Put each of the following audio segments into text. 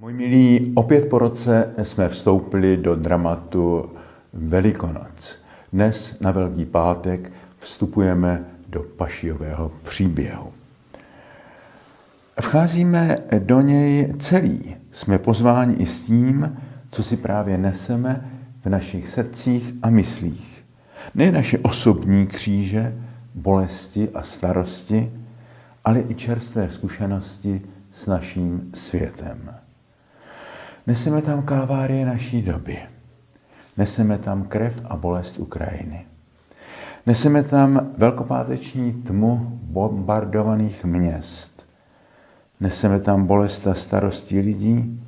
Můj milí, opět po roce jsme vstoupili do dramatu Velikonoc. Dnes na Velký pátek vstupujeme do pašiového příběhu. Vcházíme do něj celý. Jsme pozváni i s tím, co si právě neseme v našich srdcích a myslích. Ne naše osobní kříže, bolesti a starosti, ale i čerstvé zkušenosti s naším světem. Neseme tam kalvárie naší doby. Neseme tam krev a bolest Ukrajiny. Neseme tam velkopáteční tmu bombardovaných měst. Neseme tam bolest a starosti lidí,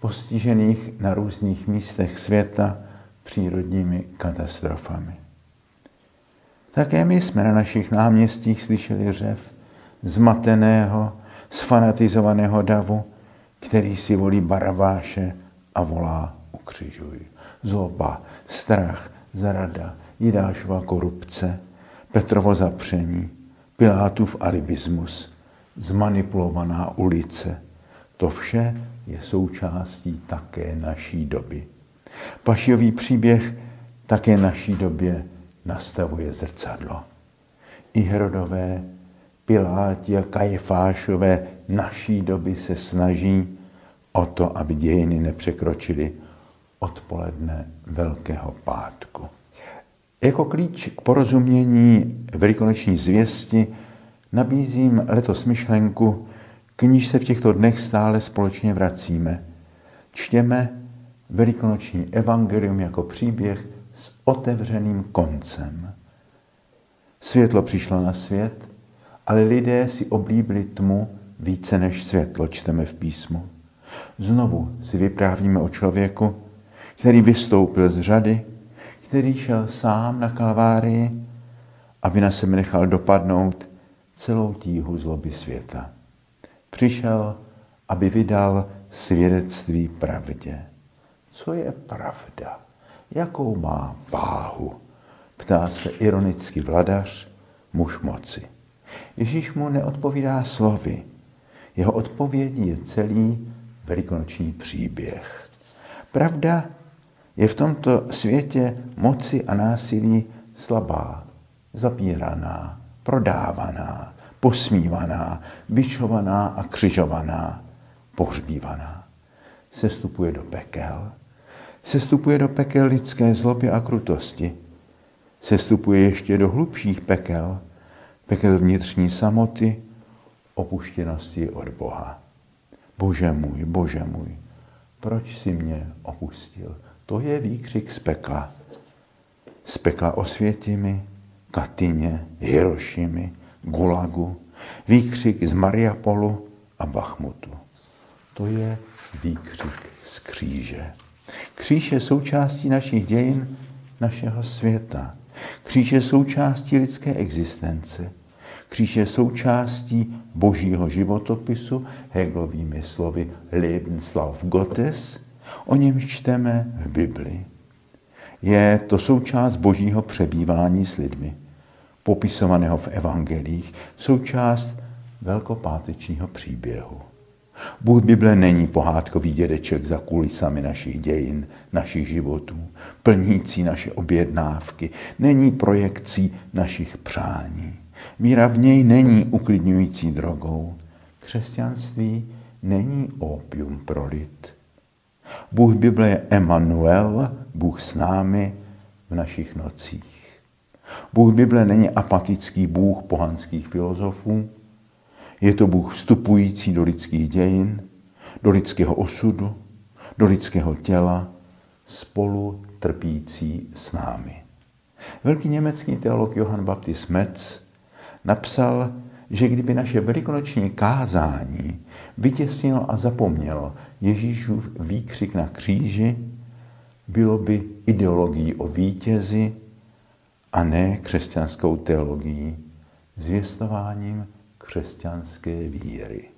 postižených na různých místech světa přírodními katastrofami. Také my jsme na našich náměstích slyšeli řev zmateného, sfanatizovaného davu, který si volí Barabáše a volá ukřižuj. Zloba, strach, zarada, Jidášova korupce, Petrovo zapření, Pilátův alibismus, zmanipulovaná ulice. To vše je součástí také naší doby. Pašiový příběh také naší době nastavuje zrcadlo. I Herodové, Piláti a Kajefášové naší doby se snaží o to, aby dějiny nepřekročily odpoledne Velkého pátku. Jako klíč k porozumění velikonoční zvěsti nabízím letos myšlenku, k níž se v těchto dnech stále společně vracíme. Čtěme velikonoční evangelium jako příběh s otevřeným koncem. Světlo přišlo na svět, ale lidé si oblíbili tmu více než světlo, čteme v písmu. Znovu si vyprávíme o člověku, který vystoupil z řady, který šel sám na kalvárii, aby na sebe nechal dopadnout celou tíhu zloby světa. Přišel, aby vydal svědectví pravdě. Co je pravda? Jakou má váhu? Ptá se ironicky vladař, muž moci. Ježíš mu neodpovídá slovy. Jeho odpovědí je celý velikonoční příběh. Pravda je v tomto světě moci a násilí slabá, zapíraná, prodávaná, posmívaná, bičovaná a křižovaná, pohřbívaná. Sestupuje do pekel. Sestupuje do pekel lidské zloby a krutosti. Sestupuje ještě do hlubších pekel, pekel vnitřní samoty, opuštěnosti od Boha. Bože můj, Bože můj, proč si mě opustil? To je výkřik z pekla. Z pekla Osvětimi, Katyně, Hirošimi, Gulagu, výkřik z Mariapolu a Bachmutu. To je výkřik z kříže. Kříž je součástí našich dějin, našeho světa. Kříž je součástí lidské existence. Kříž je součástí božího životopisu, Hegelovými slovy Lebenslauf Gottes, o něm čteme v Bibli. Je to součást božího přebývání s lidmi, popisovaného v evangelích, součást velkopátečního příběhu. Bůh Bible není pohádkový dědeček za kulisami našich dějin, našich životů, plnící naše objednávky, není projekcí našich přání. Víra v něj není uklidňující drogou. Křesťanství není opium pro lid. Bůh Bible je Emanuel, Bůh s námi v našich nocích. Bůh Bible není apatický Bůh pohanských filozofů, je to Bůh vstupující do lidských dějin, do lidského osudu, do lidského těla, spolu trpící s námi. Velký německý teolog Johann Baptist Metz napsal, že kdyby naše velikonoční kázání vytěsnilo a zapomnělo Ježíšův výkřik na kříži, bylo by ideologií o vítězi a ne křesťanskou teologií, zvěstováním křesťanské víry.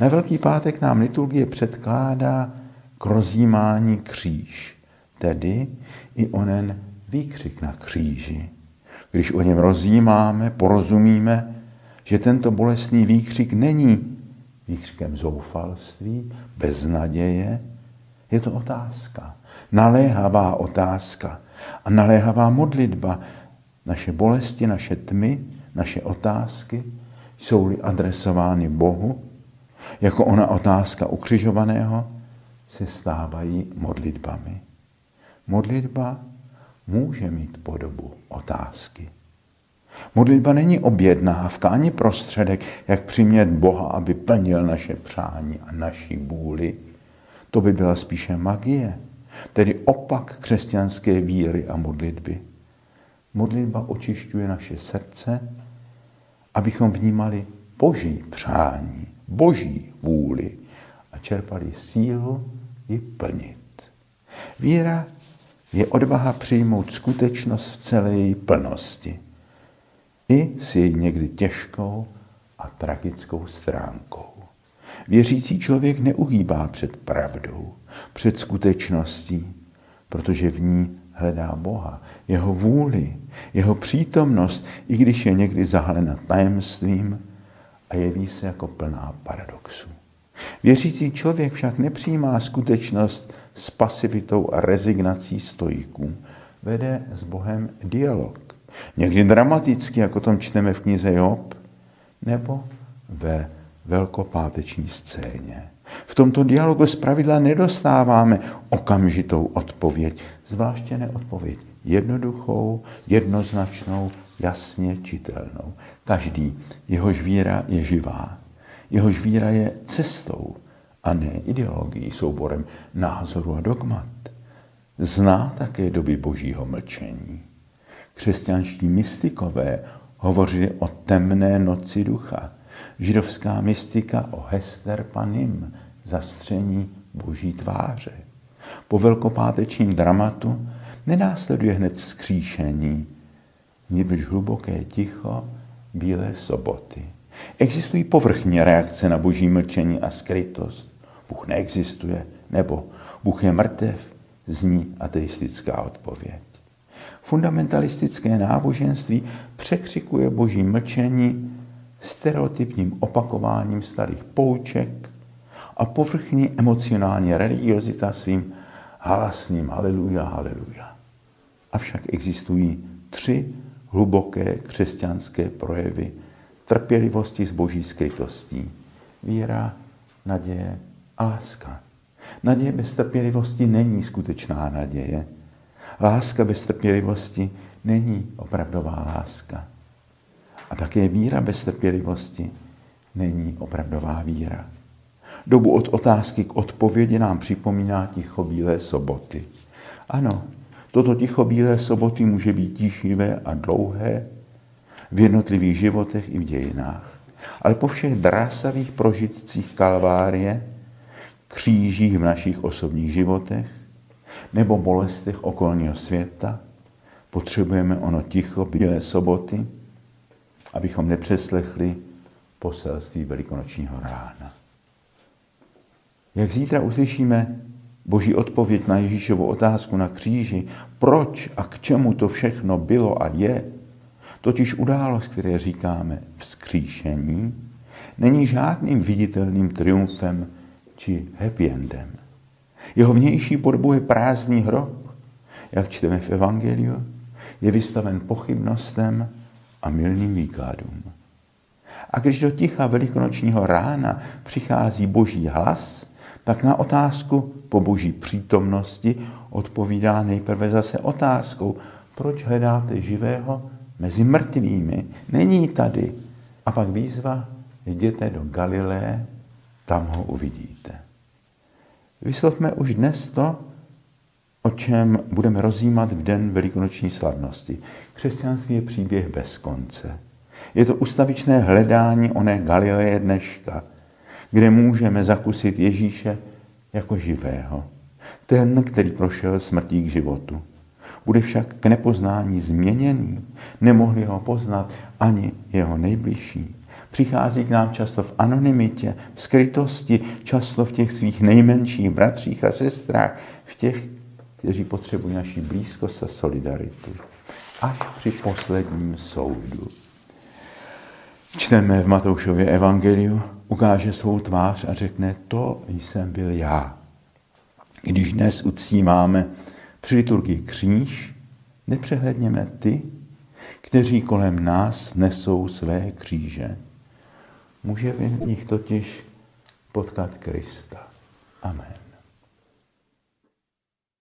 Na Velký pátek nám liturgie předkládá k rozjímání kříž, tedy i onen výkřik na kříži. Když o něm rozjímáme, porozumíme, že tento bolestný výkřik není výkřikem zoufalství, beznaděje. Je to otázka, naléhavá otázka a naléhavá modlitba. Naše bolesti, naše tmy, naše otázky jsou-li adresovány Bohu, jako ona otázka ukřižovaného, se stávají modlitbami. Modlitba může mít podobu otázky. Modlitba není objednávka ani prostředek, jak přimět Boha, aby plnil naše přání a naší vůli. To by byla spíše magie, tedy opak křesťanské víry a modlitby. Modlitba očišťuje naše srdce, abychom vnímali boží přání, boží vůli a čerpali sílu ji plnit. Víra je odvaha přijmout skutečnost v celé její plnosti i s její někdy těžkou a tragickou stránkou. Věřící člověk neuhýbá před pravdou, před skutečností, protože v ní hledá Boha, jeho vůli, jeho přítomnost, i když je někdy zahalena tajemstvím a jeví se jako plná paradoxů. Věřící člověk však nepřijímá skutečnost s pasivitou a rezignací stojíků. Vede s Bohem dialog. Někdy dramaticky, jako tom čteme v knize Job, nebo ve velkopáteční scéně. V tomto dialogu zpravidla nedostáváme okamžitou odpověď, zvláště neodpověď jednoduchou, jednoznačnou, jasně čitelnou. Každý, jehož víra je živá, jehož víra je cestou a ne ideologií, souborem názoru a dogmat. Zná také doby božího mlčení. Křesťanští mystikové hovořili o temné noci ducha. Židovská mystika o Hester Panim, zastření boží tváře. Po velkopátečním dramatu nenásleduje hned vzkříšení, nebož hluboké ticho bílé soboty. Existují povrchní reakce na boží mlčení a skrytost. Bůh neexistuje, nebo Bůh je mrtev, zní ateistická odpověď. Fundamentalistické náboženství překřikuje boží mlčení stereotypním opakováním starých pouček a povrchní emocionální religiozita svým halasným haleluja, haleluja. Avšak existují tři hluboké křesťanské projevy trpělivosti s boží skrytostí. Víra, naděje a láska. Naděje bez trpělivosti není skutečná naděje. Láska bez trpělivosti není opravdová láska. A také víra bez trpělivosti není opravdová víra. Dobu od otázky k odpovědi nám připomíná ticho bílé soboty. Ano, toto ticho bílé soboty může být tichivé a dlouhé v jednotlivých životech i v dějinách. Ale po všech drásavých prožitcích kalvárie, křížích v našich osobních životech nebo bolestech okolního světa, potřebujeme ono ticho bílé soboty, abychom nepřeslechli poselství velikonočního rána. Jak zítra uslyšíme Boží odpověď na Ježíšovu otázku na kříži, proč a k čemu to všechno bylo a je, totiž událost, které říkáme vzkříšení, není žádným viditelným triumfem či happy endem. Jeho vnější podobu je prázdný hrob, jak čteme v Evangeliu, je vystaven pochybnostem a milným výkladům. A když do ticha velikonočního rána přichází boží hlas, tak na otázku po boží přítomnosti odpovídá nejprve zase otázkou, proč hledáte živého mezi mrtvými. Není tady. A pak výzva, jděte do Galileje, tam ho uvidíte. Vyslovme už dnes to, o čem budeme rozjímat v den velikonoční slavnosti. Křesťanství je příběh bez konce. Je to ustavičné hledání oné Galileje dneška, kde můžeme zakusit Ježíše jako živého. Ten, který prošel smrtí k životu. Bude však k nepoznání změněný. Nemohli ho poznat ani jeho nejbližší. Přichází k nám často v anonymitě, v skrytosti, často v těch svých nejmenších bratřích a sestrách, v těch, kteří potřebují naší blízkost a solidaritu. Až při posledním soudu. Čteme v Matoušově evangeliu, ukáže svou tvář a řekne, to jsem byl já. Když dnes uctíváme při liturgii kříž, nepřehledněme ty, kteří kolem nás nesou své kříže. Může v nich totiž potkat Krista. Amen.